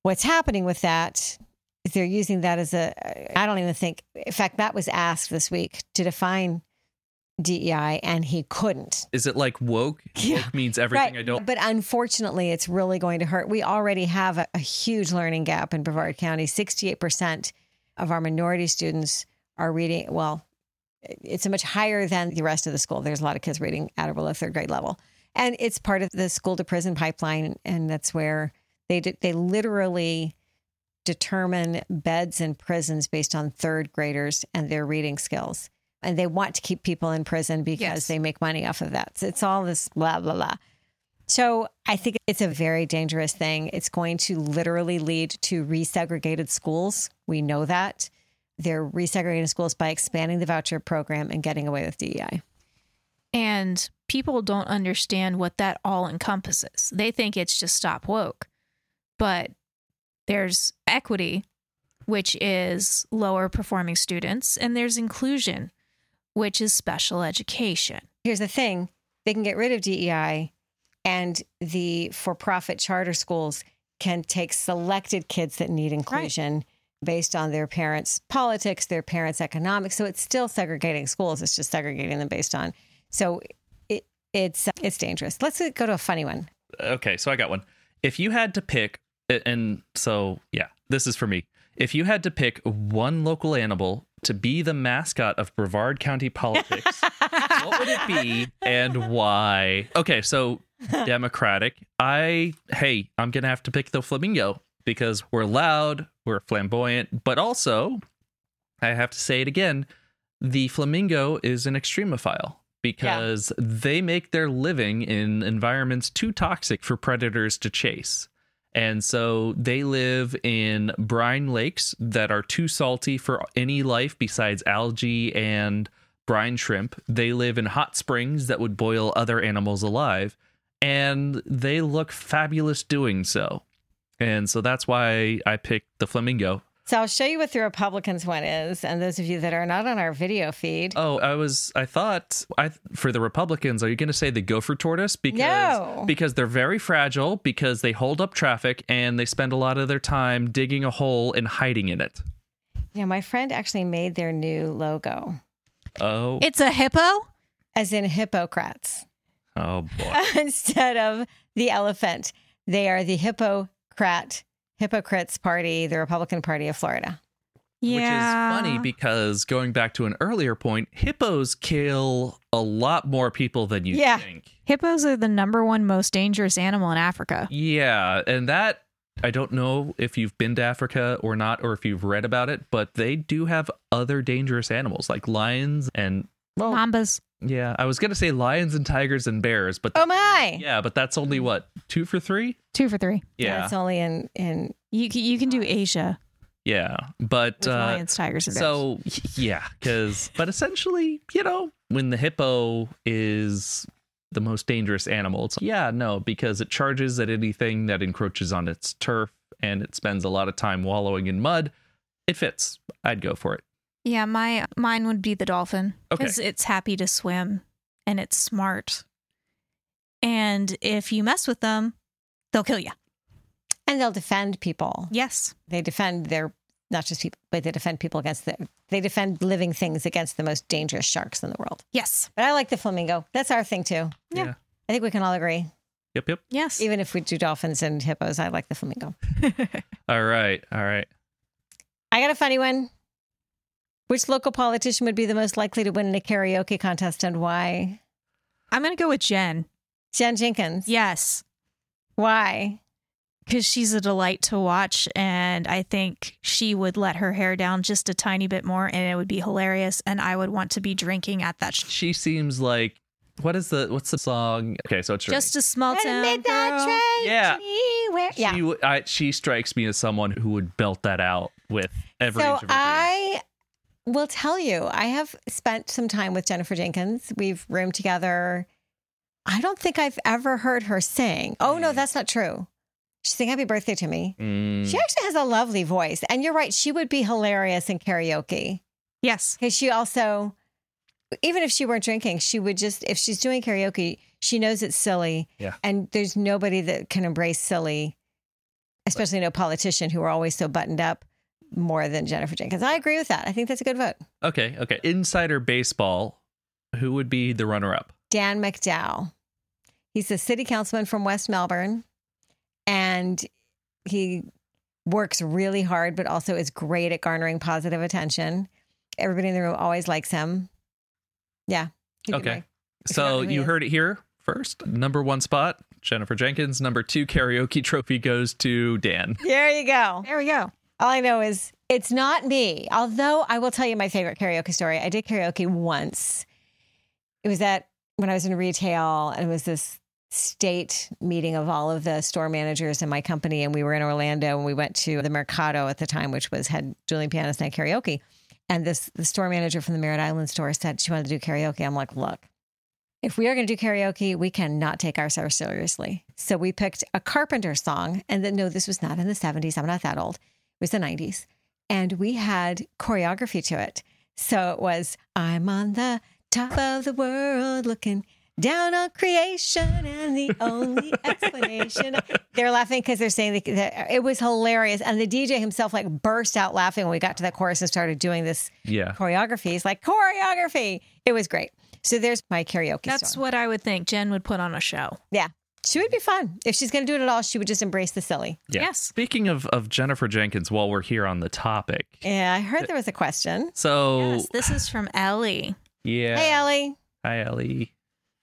S2: what's happening with that is they're using that as a I don't even think in fact that was asked this week to define DEI and he couldn't.
S1: Is it like woke?
S2: Yeah.
S1: Woke means everything I don't.
S2: But unfortunately, it's really going to hurt. We already have a, a huge learning gap in Brevard County. 68% of our minority students are reading, well, it's a much higher than the rest of the school. There's a lot of kids reading at or below third grade level. And it's part of the school to prison pipeline. And that's where they, d- they literally determine beds in prisons based on third graders and their reading skills. And they want to keep people in prison because
S3: Yes.
S2: they make money off of that. So it's all this blah, blah, blah. So I think it's a very dangerous thing. It's going to literally lead to resegregated schools. We know that. They're resegregating schools by expanding the voucher program and getting away with DEI.
S3: And people don't understand what that all encompasses. They think it's just stop woke. But there's equity, which is lower performing students, and there's inclusion, which is special education.
S2: Here's the thing they can get rid of DEI, and the for profit charter schools can take selected kids that need inclusion based on their parents' politics, their parents' economics. So it's still segregating schools, it's just segregating them based on. So it, it's it's dangerous. Let's go to a funny one.
S1: okay, so I got one. If you had to pick, and so yeah, this is for me. If you had to pick one local animal to be the mascot of Brevard County politics, what would it be and why? Okay, so Democratic. I hey, I'm gonna have to pick the flamingo because we're loud, we're flamboyant, but also I have to say it again, the flamingo is an extremophile because they make their living in environments too toxic for predators to chase. And so they live in brine lakes that are too salty for any life besides algae and brine shrimp. They live in hot springs that would boil other animals alive. And they look fabulous doing so. And so that's why I picked the flamingo.
S2: So I'll show you what the Republicans one is, and those of you that are not on our video feed.
S1: Oh, I was. I thought. I for the Republicans, are you going to say the gopher tortoise? Because
S2: No.
S1: because they're very fragile, because they hold up traffic, and they spend a lot of their time digging a hole and hiding in it.
S2: Yeah, my friend actually made their new logo,
S1: Oh,
S3: It's a hippo?
S2: as in Hippocrates.
S1: oh boy.
S2: instead of the elephant. They are the Hippocrat, Hypocrites Party, the Republican Party of Florida.
S3: Yeah.
S1: Which is funny because going back to an earlier point, hippos kill a lot more people than you
S2: Yeah.
S1: think.
S3: Hippos are the number one most dangerous animal in Africa.
S1: Yeah, and that I don't know if you've been to Africa or not, or if you've read about it, but they do have other dangerous animals like lions and well,
S3: Mambas.
S1: Yeah, I was gonna say lions and tigers and bears, but
S2: Oh my!
S1: yeah, but that's only what two for three.
S3: Two for three.
S1: Yeah,
S2: it's only in in
S3: You can, you can do Asia
S1: yeah, but
S3: with
S1: uh,
S3: lions, tigers, and bears.
S1: So yeah, because but essentially, you know, when the hippo is the most dangerous animal, it's yeah, no, because it charges at anything that encroaches on its turf and it spends a lot of time wallowing in mud. It fits. I'd go for it.
S3: Yeah, my mine would be the dolphin
S1: Okay.
S3: because it's happy to swim and it's smart. And if you mess with them, they'll kill you.
S2: and they'll defend people.
S3: Yes.
S2: They defend their not just people, but they defend people against the they defend living things against the most dangerous sharks in the world.
S3: Yes.
S2: But I like the flamingo. That's our thing too.
S3: Yeah.
S2: I think we can all agree.
S1: Yep. Yep.
S3: Yes.
S2: Even if we do dolphins and hippos, I like the flamingo.
S1: All right. All right.
S2: I got a funny one. Which local politician would be the most likely to win in a karaoke contest and why?
S3: I'm going to go with Jen.
S2: Jen Jenkins.
S3: Yes.
S2: Why?
S3: Because she's a delight to watch. And I think she would let her hair down just a tiny bit more and it would be hilarious. And I would want to be drinking at that. Sh-
S1: She seems like what is the what's the song? Okay, so it's
S3: just a small
S2: At a
S3: town.
S2: midnight
S3: girl.
S2: train
S1: Yeah.
S2: anywhere. Yeah.
S1: She, w- I, she strikes me as someone who would belt that out with every
S2: so
S1: inch of her.
S2: I will tell you, I have spent some time with Jennifer Jenkins. We've roomed together. I don't think I've ever heard her sing. Oh no,
S1: Mm.
S2: that's not true. She sang "Happy Birthday" to me.
S1: Mm,
S2: She actually has a lovely voice, and you're right. She would be hilarious in karaoke
S3: Yes.
S2: because she also, even if she weren't drinking, she would just if she's doing karaoke, she knows it's silly.
S1: Yeah.
S2: and there's nobody that can embrace silly, especially no politician who are always so buttoned up more than Jennifer Jenkins. I agree with that. I think that's a good vote.
S1: Okay, okay. Insider baseball. Who would be the runner-up?
S2: Dan McDowell. He's a city councilman from West Melbourne, and he works really hard, but also is great at garnering positive attention. Everybody in the room always likes him. Yeah.
S1: Okay. So you heard it here first. Number one spot, Jennifer Jenkins. Number two karaoke trophy goes to Dan.
S2: There you go.
S3: There we go.
S2: All I know is it's not me. Although I will tell you my favorite karaoke story. I did karaoke once. It was at when I was in retail, and it was this state meeting of all of the store managers in my company, and we were in Orlando, and we went to the Mercado at the time, which was had Julian Pianist Night karaoke. And this the store manager from the Merritt Island store said she wanted to do karaoke. I'm like, look, if we are going to do karaoke, we cannot take ourselves seriously. So we picked a Carpenter song, and then no, this was not in the 70s. I'm not that old. It was the 90s. And we had choreography to it. So it was, I'm on the top of the world looking down on creation, and the only explanation. They're laughing because they're saying that, that it was hilarious. And the DJ himself like burst out laughing when we got to that chorus and started doing this
S1: Yeah.
S2: choreography. He's like, choreography. It was great. So there's my karaoke
S3: That's
S2: song.
S3: what I would think Jen would put on a show.
S2: Yeah. She would be fun. If she's going to do it at all, she would just embrace the silly.
S1: Yeah.
S3: Yes.
S1: Speaking of, of Jennifer Jenkins, while we're here on the topic,
S2: Yeah, I heard there was a question.
S1: so
S3: Yes. This is from Ellie.
S1: yeah,
S2: Hey, Ellie.
S1: hi Ellie.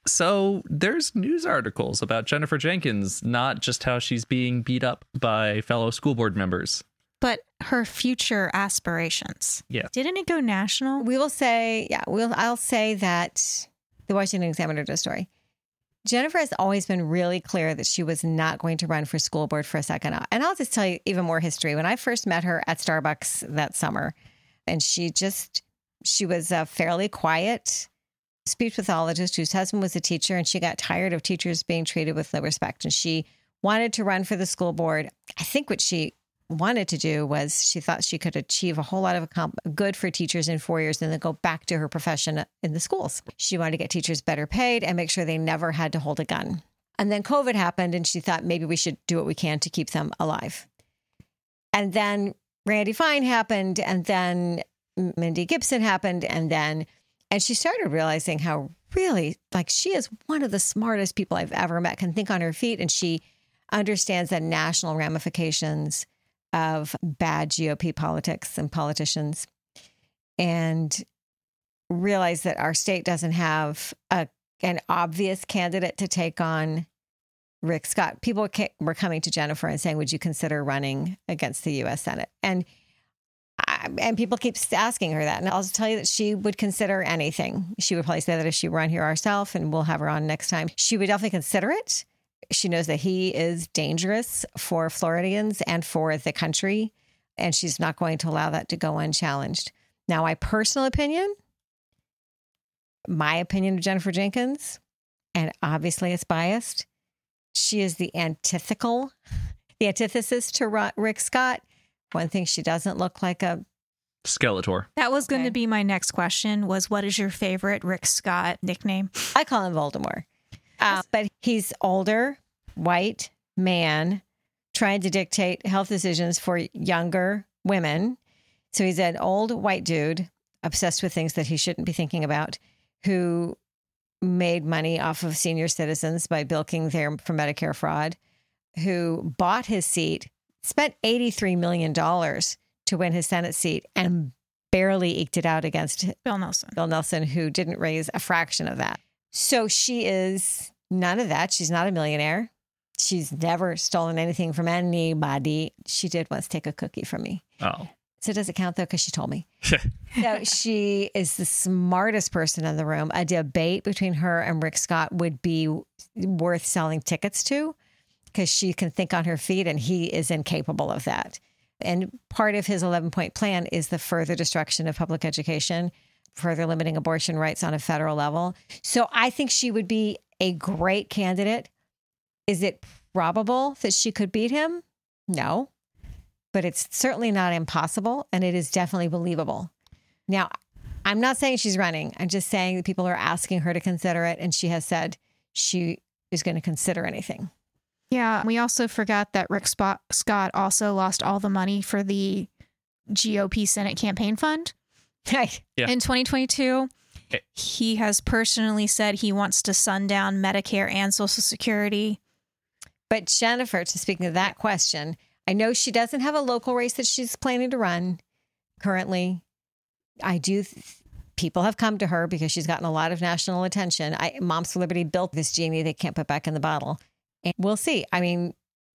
S1: So there's news articles about Jennifer Jenkins, not just how she's being beat up by fellow school board members.
S3: But her future aspirations.
S1: Yeah.
S3: Didn't it go national?
S2: We will say, yeah, we'll, I'll say that the Washington Examiner did a story. Jennifer has always been really clear that she was not going to run for school board for a second. And I'll just tell you even more history. When I first met her at Starbucks that summer, and she just, she was a fairly quiet speech pathologist whose husband was a teacher, and she got tired of teachers being treated with no respect. And she wanted to run for the school board. I think what she wanted to do was she thought she could achieve a whole lot of good for teachers in four years and then go back to her profession in the schools. She wanted to get teachers better paid and make sure they never had to hold a gun. And then COVID happened, and she thought maybe we should do what we can to keep them alive. And then Randy Fine happened, and then Mindy Gibson happened, and then, and she started realizing how really, like, she is one of the smartest people I've ever met, can think on her feet. And she, understands the national ramifications of bad GOP politics and politicians, and realize that our state doesn't have a an obvious candidate to take on Rick Scott. People were coming to Jennifer and saying, "Would you consider running against the U.S. Senate?" And I, and people keep asking her that, and I'll tell you that she would consider anything. She would probably say that if she run here herself, and we'll have her on next time. She would definitely consider it. She knows that he is dangerous for Floridians and for the country, and she's not going to allow that to go unchallenged. Now, my personal opinion, my opinion of Jennifer Jenkins, and obviously it's biased. She is the antithetical, the antithesis to Rick Scott. One thing she doesn't look like a
S1: Skeletor.
S3: That was going
S2: Okay.
S3: to be my next question was what is your favorite Rick Scott nickname?
S2: I call him Voldemort. Uh, but he's older, white man trying to dictate health decisions for younger women. So he's an old white dude obsessed with things that he shouldn't be thinking about who made money off of senior citizens by bilking them for Medicare fraud, who bought his seat, spent $83 million to win his Senate seat, and barely eked it out against
S3: Bill Nelson.
S2: Bill Nelson, who didn't raise a fraction of that. So she is none of that. She's not a millionaire. She's never stolen anything from anybody. She did once take a cookie from me.
S1: Oh.
S2: So does it count though? Because she told me. so she is the smartest person in the room. A debate between her and Rick Scott would be worth selling tickets to because she can think on her feet and he is incapable of that. And part of his 11 point plan is the further destruction of public education, further limiting abortion rights on a federal level. So I think she would be a great candidate. Is it probable that she could beat him? No, but it's certainly not impossible and it is definitely believable. Now, I'm not saying she's running. I'm just saying that people are asking her to consider it and she has said she is going to consider anything.
S3: Yeah, we also forgot that Rick Scott also lost all the money for the GOP Senate campaign fund.
S1: Yeah.
S3: in 2022.
S1: Eh.
S3: He has personally said he wants to sundown Medicare and Social Security.
S2: But Jennifer, to speaking of that question, I know she doesn't have a local race that she's planning to run currently. I do. Th- people have come to her because she's gotten a lot of national attention. I, Moms for Liberty built this genie they can't put back in the bottle, and we'll see. I mean,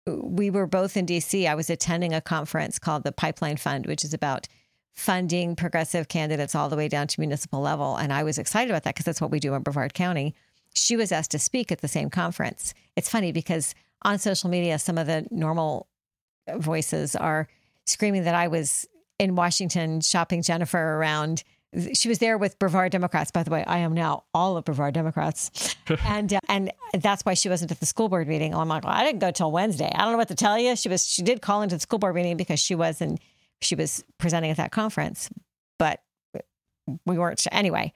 S2: we were both in DC. I was attending a conference called the Pipeline Fund, which is about funding progressive candidates all the way down to municipal level. And I was excited about that because that's what we do in Brevard County. She was asked to speak at the same conference. It's funny because on social media, some of the normal voices are screaming that I was in Washington shopping Jennifer around. She was there with Brevard Democrats, by the way. I am now all of Brevard Democrats, and uh, and that's why she wasn't at the school board meeting. I'm like, well, I didn't go till Wednesday. I don't know what to tell you. She was she did call into the school board meeting because she was and she was presenting at that conference, but we weren't anyway.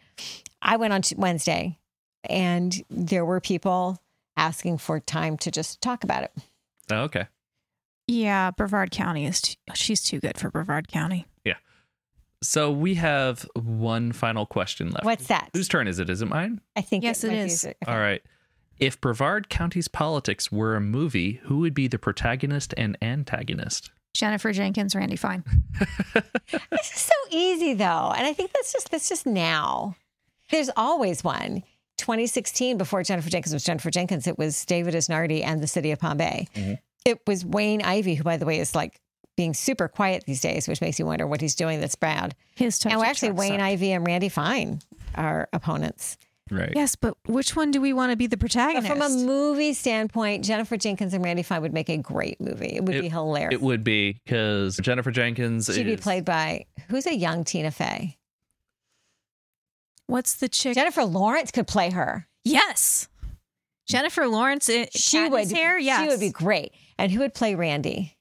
S2: I went on to Wednesday, and there were people asking for time to just talk about it.
S1: Oh, okay.
S3: Yeah, Brevard County is too, she's too good for Brevard County. Yeah.
S1: So we have one final question left.
S2: What's that?
S1: Whose turn is it? Is it mine?
S2: I think
S3: Yes, it
S2: might be-
S3: is.
S2: okay.
S1: All right. If Brevard County's politics were a movie, who would be the protagonist and antagonist?
S3: Jennifer Jenkins, Randy Fine.
S2: This is so easy though, and I think that's just that's just now. There's always one. 2016, before Jennifer Jenkins was Jennifer Jenkins, it was David Isnardi and the city of Palm Bay.
S1: Mhm.
S2: It was Wayne Ivey, who, by the way, is like being super quiet these days, which makes you wonder what he's doing that's bad.
S3: His
S2: and
S3: of
S2: actually, Wayne
S3: sucked.
S2: Ivey and Randy Fine are opponents.
S1: Right.
S3: Yes, but which one do we want to be the
S2: But
S3: protagonist?
S2: from a movie standpoint, Jennifer Jenkins and Randy Fine would make a great movie. It would
S1: It-
S2: be hilarious.
S1: It would be because Jennifer Jenkins
S2: She'd be played by who's a young Tina Fey?
S3: What's the chick?
S2: Jennifer Lawrence could play her.
S3: yes, Jennifer Lawrence. It,
S2: She would.
S3: hair. Yes,
S2: She would be great. And who would play Randy?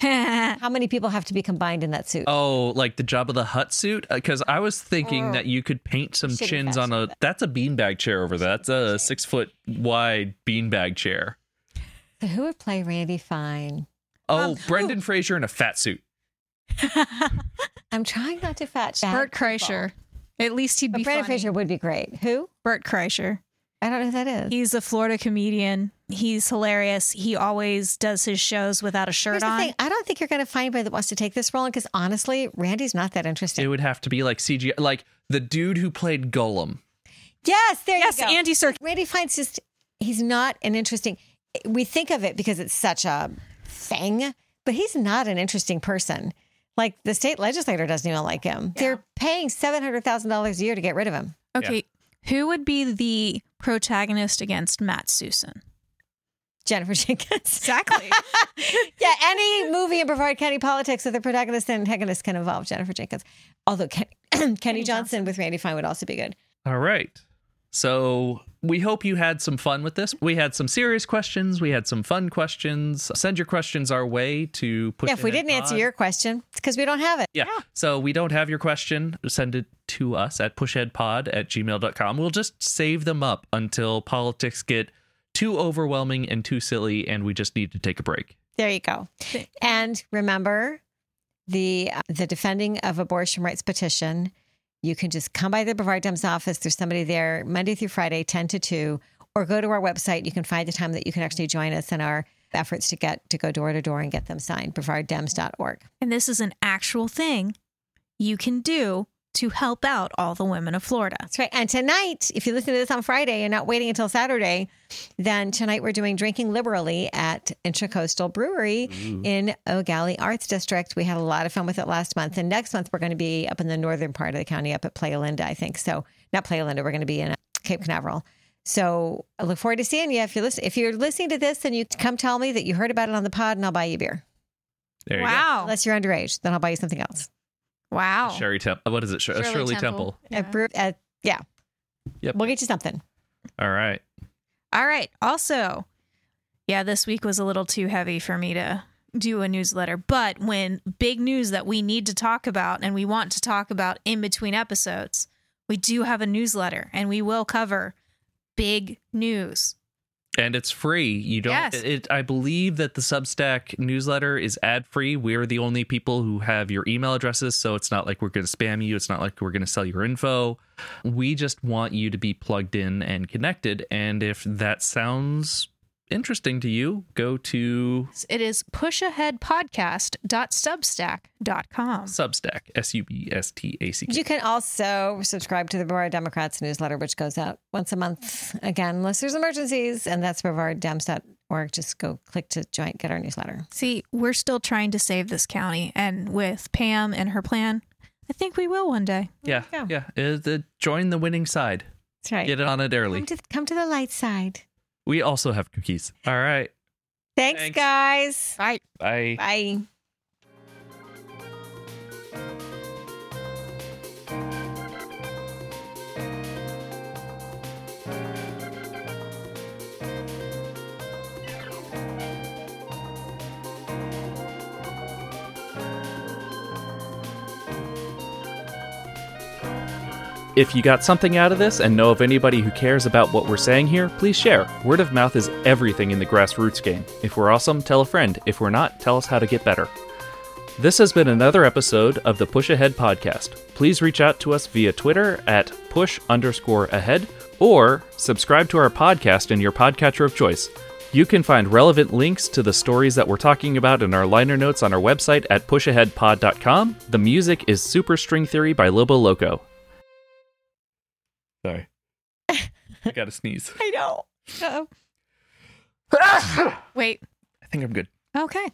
S2: How many people have to be combined in that suit?
S1: Oh, like the Jabba the Hutt suit? Because I was thinking
S2: Oh.
S1: that you could paint some
S2: Shouldn't
S1: chins on a. That's a beanbag chair over there. That's a six foot wide beanbag chair.
S2: So who would play Randy Fine?
S1: Oh,
S3: Um,
S1: Brendan Fraser in a fat suit.
S2: I'm trying not to fat shame.
S3: Bert Kreischer. At least he'd
S2: But
S3: be
S2: Brendan
S3: funny.
S2: Fraser would be great. Who?
S3: Bert Kreischer.
S2: I don't know who that is.
S3: He's a Florida comedian. He's hilarious. He always does his shows without a
S2: Here's
S3: shirt
S2: the
S3: on.
S2: thing. I don't think you're going to find anybody that wants to take this role because honestly, Randy's not that interesting.
S1: It would have to be like CGI, like the dude who played Gollum.
S2: yes, there
S3: Yes,
S2: you go.
S3: Yes, Andy Serkis.
S2: Randy finds just he's not an interesting. We think of it because it's such a thing, but he's not an interesting person. Like the state legislator doesn't even like him. They're paying seven hundred thousand dollars a year to get rid of him.
S3: Okay, who would be the protagonist against Matt Susin?
S2: Jennifer Jenkins.
S3: Exactly.
S2: yeah, any movie in Brevard County politics with a protagonist and antagonist can involve Jennifer Jenkins. Although Ken, Kenny, Johnson, with Randy Fine would also be good.
S1: All right. So we hope you had some fun with this. We had some serious questions. We had some fun questions. Send your questions our way to push.
S2: yeah, if we didn't answer your question, it's because we don't have it.
S1: Yeah. So we don't have your question. Send it to us at pushaheadpod at gmail.com. We'll just save them up until politics get too overwhelming and too silly and we just need to take a break.
S2: There you go. And remember the uh, the defending of abortion rights petition. You can just come by the Brevard Dems office. There's somebody there Monday through Friday, 10 to 2, or go to our website. You can find the time that you can actually join us in our efforts to get to go door to door and get them signed, brevarddems.org.
S3: and this is an actual thing you can do to help out all the women of Florida.
S2: That's right. And tonight, if you listen to this on Friday and not waiting until Saturday, then tonight we're doing Drinking Liberally at Intracoastal Brewery in Eau Gallie Arts District. We had a lot of fun with it last month. And next month, we're going to be up in the northern part of the county, up at Playa Linda, I think. So, not Playa Linda, we're going to be in uh, Cape Canaveral. So, I look forward to seeing you. If you're, listen- if you're listening to this, then you come tell me that you heard about it on the pod and I'll buy you beer.
S1: There you
S3: wow.
S2: Unless you're underage, then I'll buy you something else.
S3: Wow.
S1: go. Sherry Temple. What is it? Shirley,
S3: Shirley
S1: Temple.
S3: Temple.
S2: A brew- uh, yeah.
S1: Yep.
S2: We'll get you something.
S1: All right.
S3: All right. Also, yeah, this week was a little too heavy for me to do a newsletter. But when big news that we need to talk about and we want to talk about in between episodes, we do have a newsletter and we will cover big news.
S1: And it's free. You don't.
S3: Yes.
S1: It, I believe that the Substack newsletter is ad free. We're the only people who have your email addresses, so it's not like we're going to spam you. It's not like we're going to sell your info. We just want you to be plugged in and connected. And if that sounds interesting to you, go to
S3: It is pushaheadpodcast.substack.com.
S1: Substack. S U B S T A C K.
S2: You can also subscribe to the Brevard Democrats newsletter, which goes out once a month. Again, unless there's emergencies, and that's brevarddems.org. Just go click to join, get our newsletter.
S3: See, we're still trying to save this county. And with Pam and her plan, I think we will one day.
S1: Yeah, yeah. Uh, the, join the winning side.
S2: That's right.
S1: Get it on it early.
S2: Come to, come to the light side.
S1: We also have cookies. All right.
S2: Thanks,
S1: Thanks.
S2: guys.
S3: Bye.
S1: Bye.
S2: Bye.
S1: If you got something out of this and know of anybody who cares about what we're saying here, please share. Word of mouth is everything in the grassroots game. If we're awesome, tell a friend. If we're not, tell us how to get better. This has been another episode of the Push Ahead podcast. Please reach out to us via Twitter at push underscore ahead or subscribe to our podcast in your podcatcher of choice. You can find relevant links to the stories that we're talking about in our liner notes on our website at pushaheadpod.com. The music is Super String Theory by Lobo Loco. I gotta sneeze.
S2: I know. Uh-oh.
S3: Wait.
S1: I think I'm good.
S3: Okay.